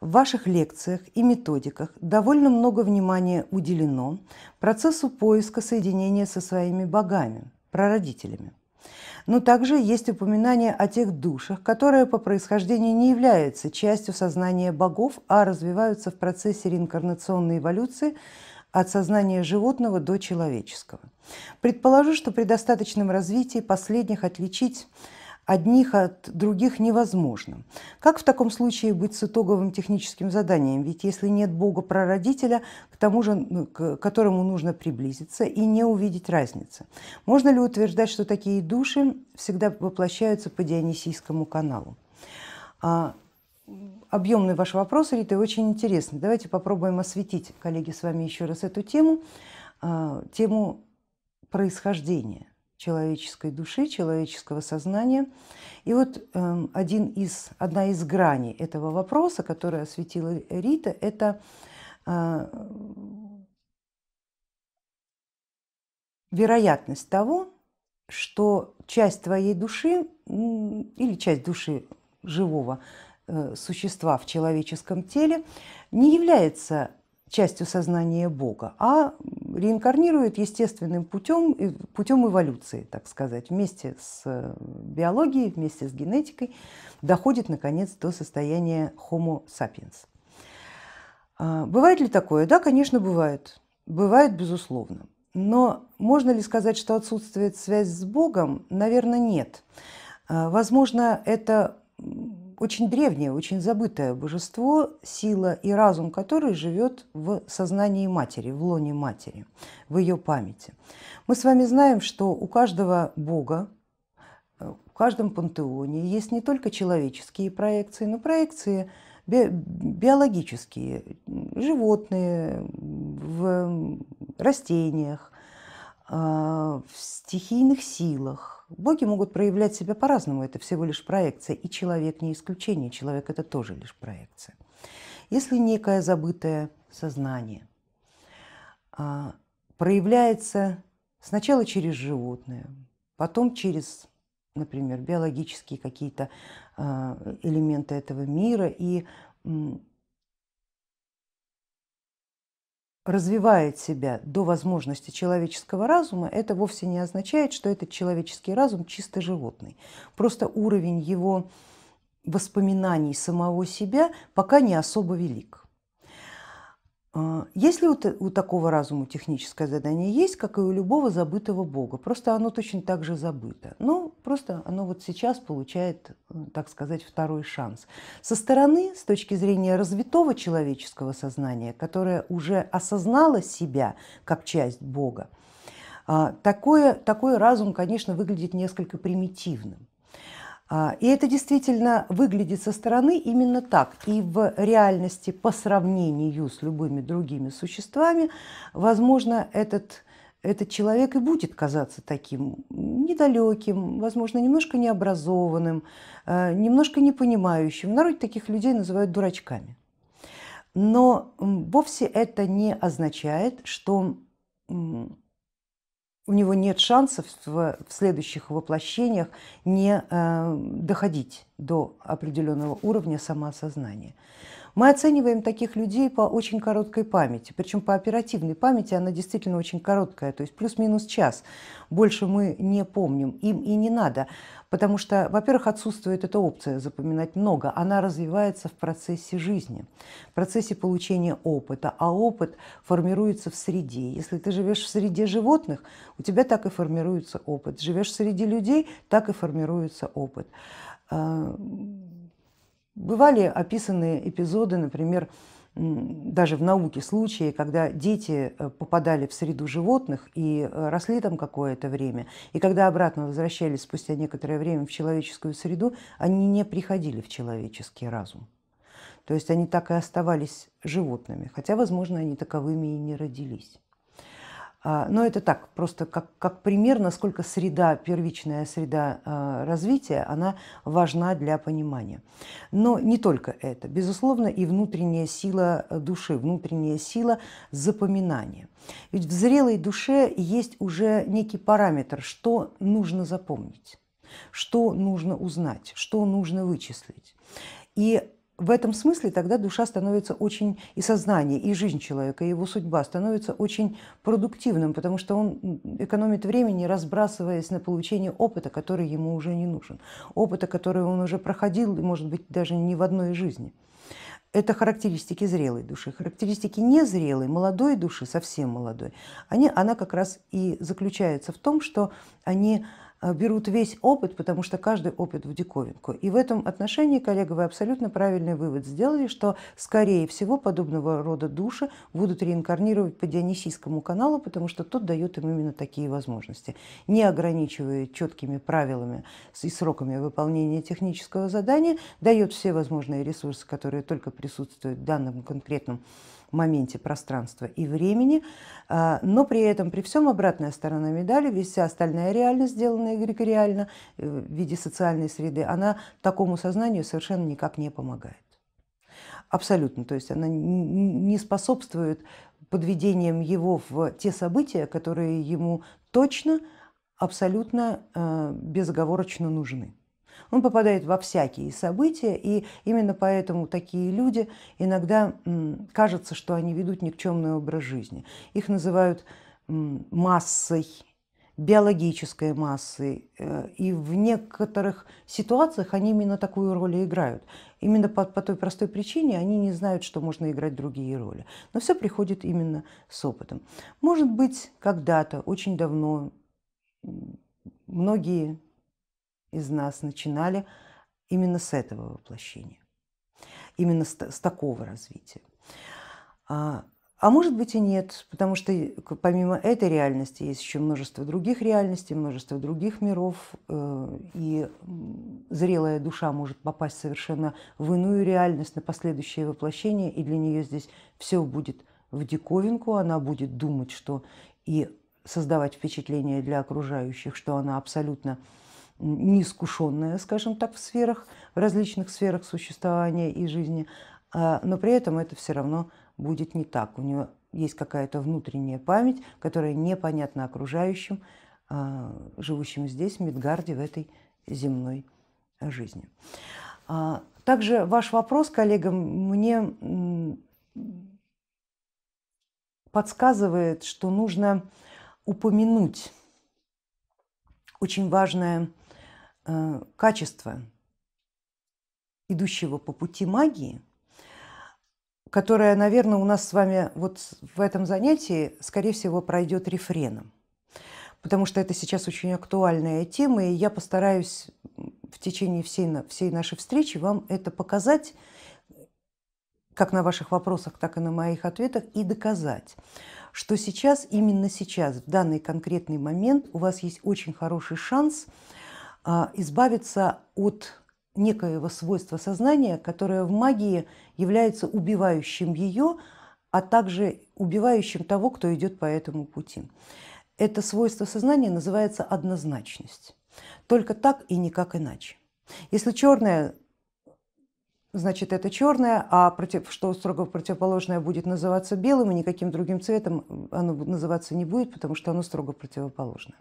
В ваших лекциях и методиках довольно много внимания уделено процессу поиска соединения со своими богами, прародителями. Но также есть упоминание о тех душах, которые по происхождению не являются частью сознания богов, а развиваются в процессе реинкарнационной эволюции от сознания животного до человеческого. Предположу, что при достаточном развитии последних отличить одних от других невозможно. Как в таком случае быть с итоговым техническим заданием? Ведь если нет Бога-прародителя, к тому же, ну, к которому нужно приблизиться и не увидеть разницы. Можно ли утверждать, что такие души всегда воплощаются по Дионисийскому каналу? А, объемный ваш вопрос, Рита, очень интересный. Давайте попробуем осветить, коллеги, с вами еще раз эту тему, а, тему происхождения человеческой души, человеческого сознания. И вот эм, один из, одна из граней этого вопроса, который осветила Рита, это э, вероятность того, что часть твоей души или часть души живого э, существа в человеческом теле не является частью сознания Бога, а реинкарнирует естественным путем, путем эволюции, так сказать, вместе с э, биологией, вместе с генетикой, доходит наконец до состояния Homo sapiens. А, бывает ли такое? Да, конечно, бывает. Бывает, безусловно. Но можно ли сказать, что отсутствует связь с Богом? Наверное, нет. А, возможно, это очень древнее, очень забытое божество, сила и разум которой живет в сознании матери, в лоне матери, в ее памяти. Мы с вами знаем, что у каждого бога, в каждом пантеоне есть не только человеческие проекции, но проекции биологические, животные, в растениях, а, в стихийных силах, Боги могут проявлять себя по-разному, это всего лишь проекция, и человек не исключение, человек это тоже лишь проекция. Если некое забытое сознание а, проявляется сначала через животное, потом через, например, биологические какие-то а, элементы этого мира и развивает себя до возможности человеческого разума, это вовсе не означает, что этот человеческий разум чисто животный. Просто уровень его воспоминаний самого себя пока не особо велик. А, если у, у такого разума техническое задание есть, как и у любого забытого бога, просто оно точно так же забыто. Но просто оно вот сейчас получает, э, так сказать, второй шанс. Со стороны, с точки зрения развитого человеческого сознания, которое уже осознало себя как часть бога, а, такое, такой разум, конечно, выглядит несколько примитивным. А, и это действительно выглядит со стороны именно так. И в реальности по сравнению с любыми другими существами, возможно, этот, этот человек и будет казаться таким недалеким, возможно, немножко необразованным, э, немножко непонимающим. В народе таких людей называют дурачками. Но вовсе это не означает, что у него нет шансов в, в следующих воплощениях не э, доходить до определенного уровня самоосознания. Мы оцениваем таких людей по очень короткой памяти, причем по оперативной памяти она действительно очень короткая, то есть плюс-минус час. Больше мы не помним, им и не надо, потому что, во-первых, отсутствует эта опция запоминать много, она развивается в процессе жизни, в процессе получения опыта, а опыт формируется в среде. Если ты живешь в среде животных, у тебя так и формируется опыт, живешь среди людей, так и формируется опыт а, Бывали описаны эпизоды, например, даже в науке случаи, когда дети э, попадали в среду животных и э, росли там какое-то время, и когда обратно возвращались спустя некоторое время в человеческую среду, они не приходили в человеческий разум. То есть они так и оставались животными, хотя, возможно, они таковыми и не родились. А, но это так, просто как, как пример, насколько среда, первичная среда а, развития, она важна для понимания. Но не только это, безусловно, и внутренняя сила души, внутренняя сила запоминания. Ведь в зрелой душе есть уже некий параметр, что нужно запомнить, что нужно узнать, что нужно вычислить. И в этом смысле тогда душа становится очень, и сознание, и жизнь человека, и его судьба становится очень продуктивным, потому что он экономит времени, разбрасываясь на получение опыта, который ему уже не нужен, опыта, который он уже проходил, может быть, даже не в одной жизни. Это характеристики зрелой души. Характеристики незрелой, молодой души, совсем молодой, они, она как раз и заключается в том, что они берут весь опыт, потому что каждый опыт в диковинку. И в этом отношении, коллега, вы абсолютно правильный вывод сделали, что скорее всего подобного рода души будут реинкарнировать по Дионисийскому каналу, потому что тот дает им именно такие возможности, не ограничивая четкими правилами и сроками выполнения технического задания, дает все возможные ресурсы, которые только присутствуют в данном конкретном моменте пространства и времени, а, но при этом при всем обратная сторона медали, вся остальная реальность, сделанная эгрегориально э, в виде социальной среды, она такому сознанию совершенно никак не помогает. Абсолютно, то есть она не способствует подведением его в те события, которые ему точно, абсолютно э, безоговорочно нужны. Он попадает во всякие события, и именно поэтому такие люди иногда кажется, что они ведут никчемный образ жизни. Их называют массой, биологической массой, э, и в некоторых ситуациях они именно такую роль и играют. Именно по, по той простой причине они не знают, что можно играть другие роли. Но все приходит именно с опытом. Может быть, когда-то, очень давно, многие из нас начинали именно с этого воплощения, именно с, с такого развития. А, а может быть и нет, потому что помимо этой реальности есть еще множество других реальностей, множество других миров, э, и зрелая душа может попасть совершенно в иную реальность на последующее воплощение, и для нее здесь все будет в диковинку, она будет думать, что и создавать впечатление для окружающих, что она абсолютно неискушенная, скажем так, в сферах, в различных сферах существования и жизни, а, но при этом это все равно будет не так. У нее есть какая-то внутренняя память, которая непонятна окружающим, а, живущим здесь, в Мидгарде, в этой земной жизни. А, также ваш вопрос, коллега, мне подсказывает, что нужно упомянуть очень важное качество идущего по пути магии, которое, наверное, у нас с вами вот в этом занятии, скорее всего, пройдет рефреном, потому что это сейчас очень актуальная тема, и я постараюсь в течение всей, всей нашей встречи вам это показать, как на ваших вопросах, так и на моих ответах, и доказать, что сейчас, именно сейчас, в данный конкретный момент у вас есть очень хороший шанс избавиться от некоего свойства сознания, которое в магии является убивающим ее, а также убивающим того, кто идет по этому пути. Это свойство сознания называется однозначность. Только так и никак иначе. Если черное значит это черное, а против, что строго противоположное будет называться белым, и никаким другим цветом оно называться не будет, потому что оно строго противоположное.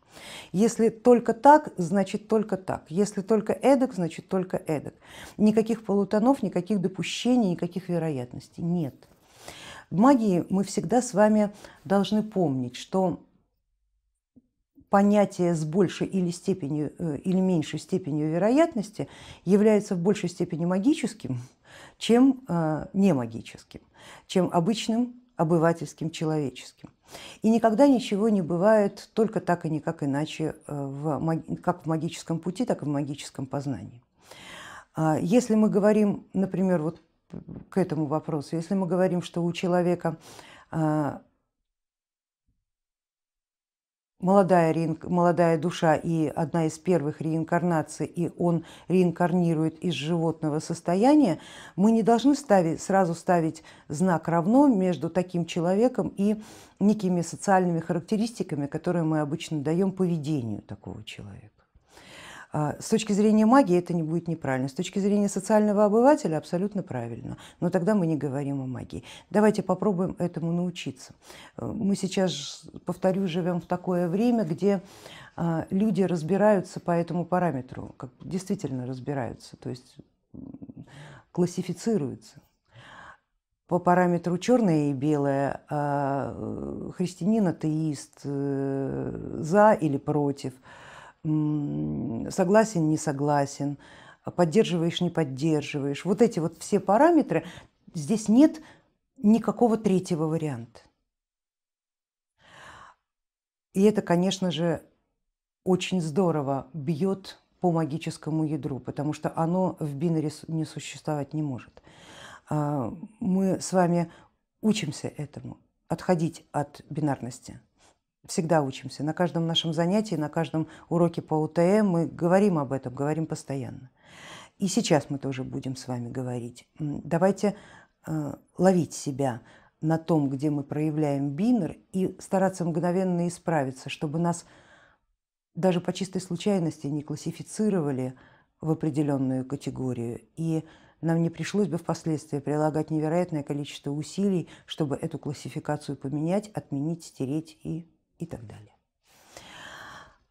Если только так, значит только так. Если только эдак, значит только эдак. Никаких полутонов, никаких допущений, никаких вероятностей нет. В магии мы всегда с вами должны помнить, что понятие с большей или, степенью, э, или меньшей степенью вероятности является в большей степени магическим, чем э, не магическим, чем обычным обывательским, человеческим. И никогда ничего не бывает только так и никак иначе, э, в, как в магическом пути, так и в магическом познании. А если мы говорим, например, вот к этому вопросу, если мы говорим, что у человека молодая, молодая душа и одна из первых реинкарнаций, и он реинкарнирует из животного состояния, мы не должны ставить, сразу ставить знак равно между таким человеком и некими социальными характеристиками, которые мы обычно даем поведению такого человека. А, с точки зрения магии это не будет неправильно, с точки зрения социального обывателя абсолютно правильно, но тогда мы не говорим о магии. Давайте попробуем этому научиться. Э, мы сейчас, повторю, живем в такое время, где а, люди разбираются по этому параметру, как действительно разбираются. То есть классифицируются по параметру черное и белое, а христианин, атеист, э, за или против, согласен, не согласен, поддерживаешь, не поддерживаешь. Вот эти вот все параметры, здесь нет никакого третьего варианта. И это, конечно же, очень здорово бьет по магическому ядру, потому что оно в бинаре не существовать не может. А, мы с вами учимся этому, отходить от бинарности. Всегда учимся. На каждом нашем занятии, на каждом уроке по УТМ мы говорим об этом, говорим постоянно. И сейчас мы тоже будем с вами говорить. Давайте э, ловить себя на том, где мы проявляем бинер, и стараться мгновенно исправиться, чтобы нас даже по чистой случайности не классифицировали в определенную категорию. И нам не пришлось бы впоследствии прилагать невероятное количество усилий, чтобы эту классификацию поменять, отменить, стереть и, и так далее.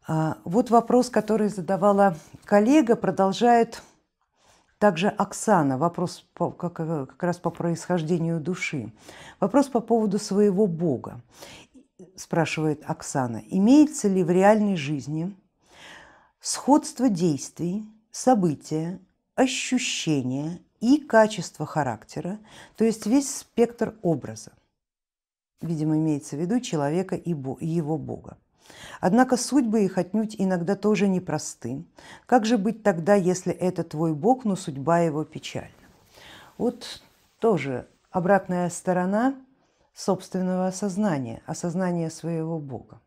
А, вот вопрос, который задавала коллега, продолжает также Оксана, вопрос по, как, как раз по происхождению души. Вопрос по поводу своего Бога. Спрашивает Оксана, имеется ли в реальной жизни сходство действий, события, ощущения и качество характера, то есть весь спектр образа. Видимо, имеется в виду человека и его Бога. Однако судьбы их отнюдь иногда тоже непросты. Как же быть тогда, если это твой Бог, но судьба его печальна? Вот тоже обратная сторона собственного осознания, осознания своего Бога.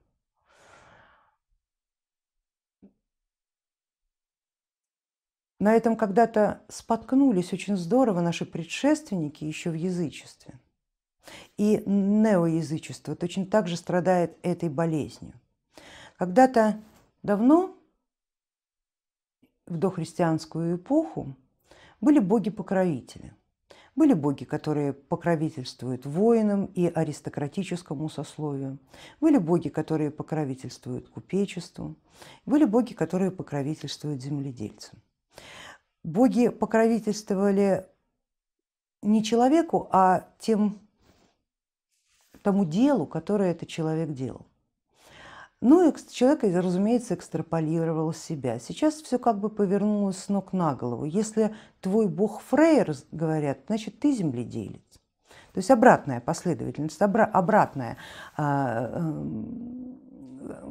На этом когда-то споткнулись очень здорово наши предшественники еще в язычестве. И неоязычество точно так же страдает этой болезнью. Когда-то давно, в дохристианскую эпоху, были боги-покровители. Были боги, которые покровительствуют воинам и аристократическому сословию. Были боги, которые покровительствуют купечеству. Были боги, которые покровительствуют земледельцам боги покровительствовали не человеку, а тем, тому делу, которое этот человек делал. Ну и человек, разумеется, экстраполировал себя. Сейчас все как бы повернулось с ног на голову. Если твой бог Фрейер, говорят, значит ты земледелец. То есть обратная последовательность, обратная а, эм,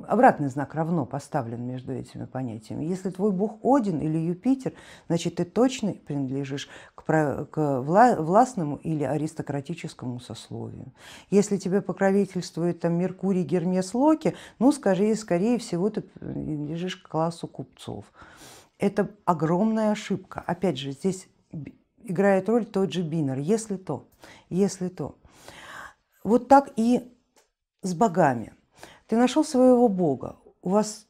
обратный знак равно поставлен между этими понятиями. Если твой бог Один или Юпитер, значит ты точно принадлежишь к, к властному или аристократическому сословию. Если тебе покровительствует там Меркурий, Гермес, Локи, ну скажи, скорее всего ты принадлежишь к классу купцов. Это огромная ошибка. Опять же, здесь играет роль тот же Бинер, если то, если то. Вот так и с богами. Ты нашел своего Бога, у вас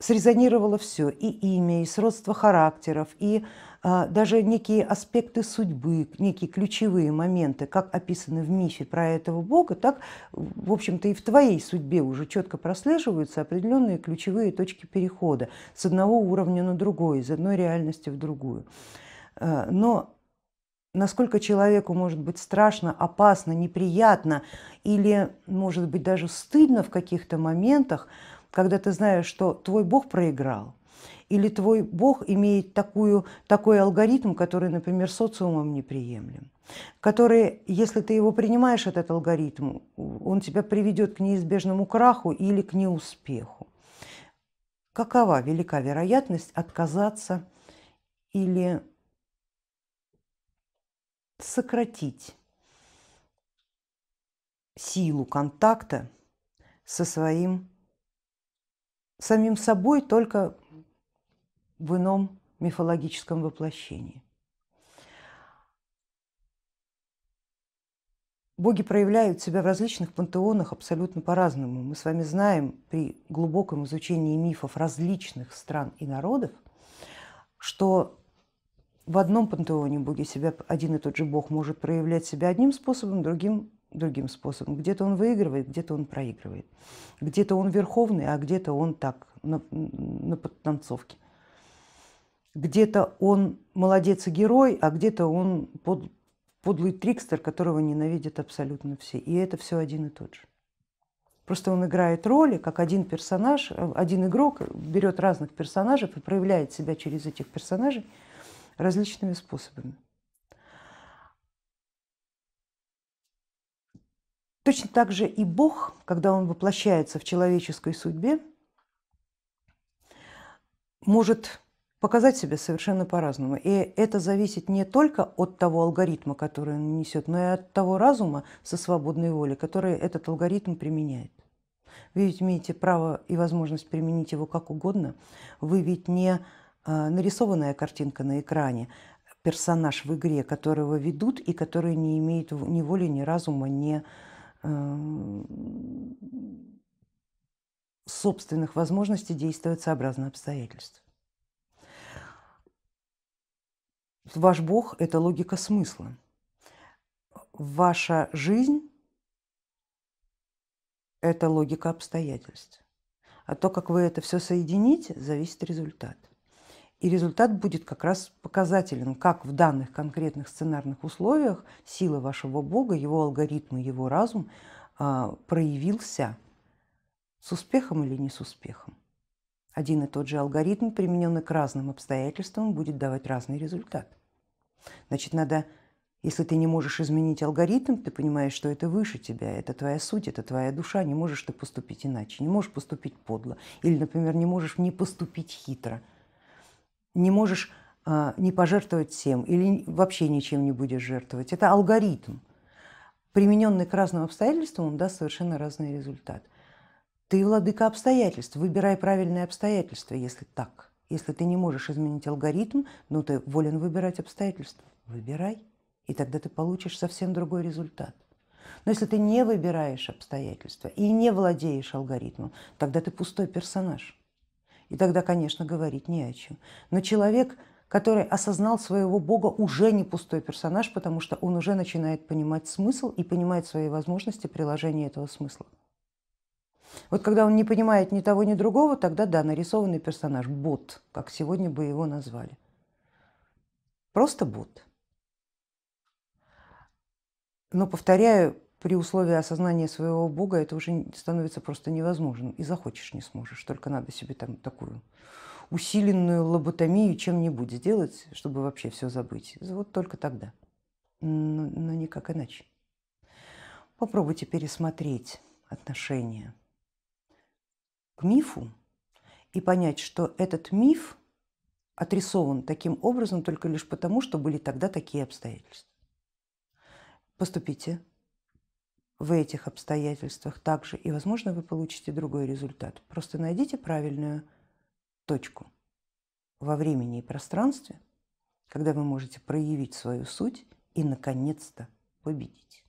срезонировало все, и имя, и сродство характеров, и а, даже некие аспекты судьбы, некие ключевые моменты, как описаны в мифе про этого Бога, так, в общем-то, и в твоей судьбе уже четко прослеживаются определенные ключевые точки перехода с одного уровня на другой, из одной реальности в другую. А, но насколько человеку может быть страшно, опасно, неприятно или может быть даже стыдно в каких-то моментах, когда ты знаешь, что твой Бог проиграл, или твой Бог имеет такую, такой алгоритм, который, например, социумом неприемлем, который, если ты его принимаешь, этот алгоритм, он тебя приведет к неизбежному краху или к неуспеху. Какова велика вероятность отказаться или сократить силу контакта со своим самим собой только в ином мифологическом воплощении. Боги проявляют себя в различных пантеонах абсолютно по-разному. Мы с вами знаем при глубоком изучении мифов различных стран и народов, что в одном пантеоне боги себя, один и тот же бог может проявлять себя одним способом, другим другим способом. Где-то он выигрывает, где-то он проигрывает. Где-то он верховный, а где-то он так, на, на подтанцовке. где-то он молодец и герой, а где-то он под, подлый трикстер, которого ненавидят абсолютно все. И это все один и тот же. Просто он играет роли, как один персонаж, один игрок берет разных персонажей и проявляет себя через этих персонажей различными способами. Точно так же и Бог, когда он воплощается в человеческой судьбе, может показать себя совершенно по-разному. И это зависит не только от того алгоритма, который он несет, но и от того разума со свободной волей, который этот алгоритм применяет. Вы ведь имеете право и возможность применить его как угодно. Вы ведь не нарисованная картинка на экране, персонаж в игре, которого ведут и который не имеет ни воли, ни разума, ни э, собственных возможностей действовать сообразно обстоятельств. Ваш Бог – это логика смысла. Ваша жизнь – это логика обстоятельств. А то, как вы это все соедините, зависит результат. И результат будет как раз показателен, как в данных конкретных сценарных условиях сила вашего Бога, его алгоритмы, его разум а, проявился с успехом или не с успехом. Один и тот же алгоритм, примененный к разным обстоятельствам, будет давать разный результат. Значит, надо, если ты не можешь изменить алгоритм, ты понимаешь, что это выше тебя, это твоя суть, это твоя душа, не можешь ты поступить иначе, не можешь поступить подло. Или, например, не можешь не поступить хитро, не можешь а, не пожертвовать всем или вообще ничем не будешь жертвовать. Это алгоритм. Примененный к разным обстоятельствам, он даст совершенно разный результат. Ты владыка обстоятельств, выбирай правильные обстоятельства, если так. Если ты не можешь изменить алгоритм, но ты волен выбирать обстоятельства, выбирай, и тогда ты получишь совсем другой результат. Но если ты не выбираешь обстоятельства и не владеешь алгоритмом, тогда ты пустой персонаж. И тогда, конечно, говорить не о чем. Но человек, который осознал своего Бога, уже не пустой персонаж, потому что он уже начинает понимать смысл и понимает свои возможности приложения этого смысла. Вот когда он не понимает ни того, ни другого, тогда да, нарисованный персонаж, бот, как сегодня бы его назвали. Просто бот. Но, повторяю, при условии осознания своего Бога это уже становится просто невозможным. И захочешь не сможешь, только надо себе там такую усиленную лоботомию чем-нибудь сделать, чтобы вообще все забыть. Вот только тогда, но, но никак иначе. Попробуйте пересмотреть отношения к мифу и понять, что этот миф отрисован таким образом только лишь потому, что были тогда такие обстоятельства. Поступите в этих обстоятельствах также, и, возможно, вы получите другой результат. Просто найдите правильную точку во времени и пространстве, когда вы можете проявить свою суть и, наконец-то, победить.